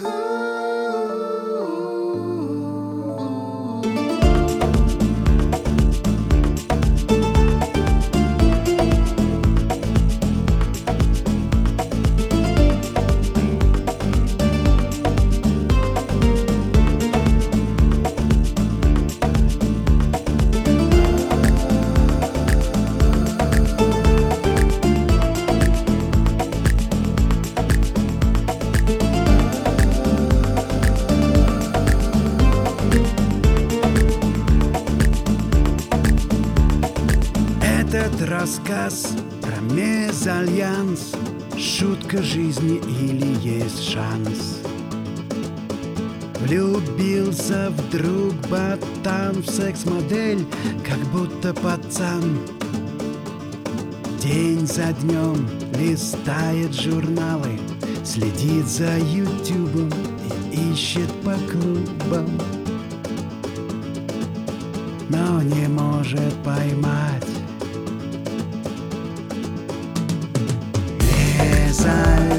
Ooh. Этот рассказ про мезальянс. Шутка жизни или есть шанс? Влюбился вдруг ботан в секс-модель Как будто пацан. День за днем листает журналы Следит за ютубом и ищет по клубам. Но не может поймать Мезальянс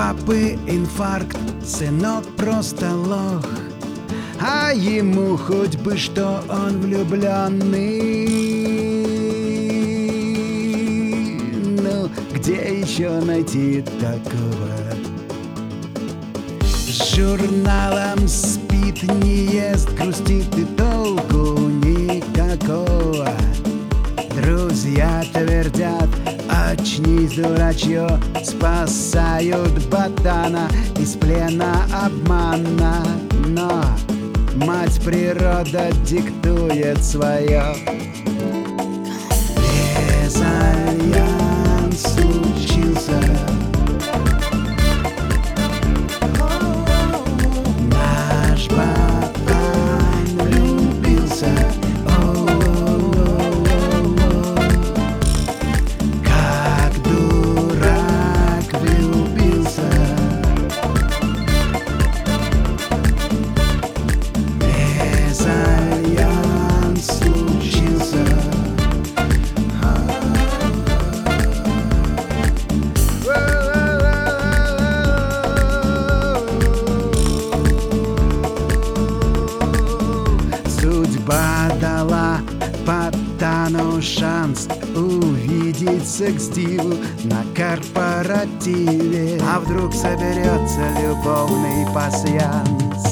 У папы инфаркт, сынок просто лох. А ему хоть бы что он влюбленный. Ну, где еще найти такого? С журналом спит, не ест, грустит и толку никакого. Друзья твердят, очнись, дурачье Спасают ботана из плена обмана. Но мать природа диктует свое Мезальянс случился Судьба дала Паттану шанс увидеть секс-диву на корпоративе. А вдруг соберется любовный пасьянс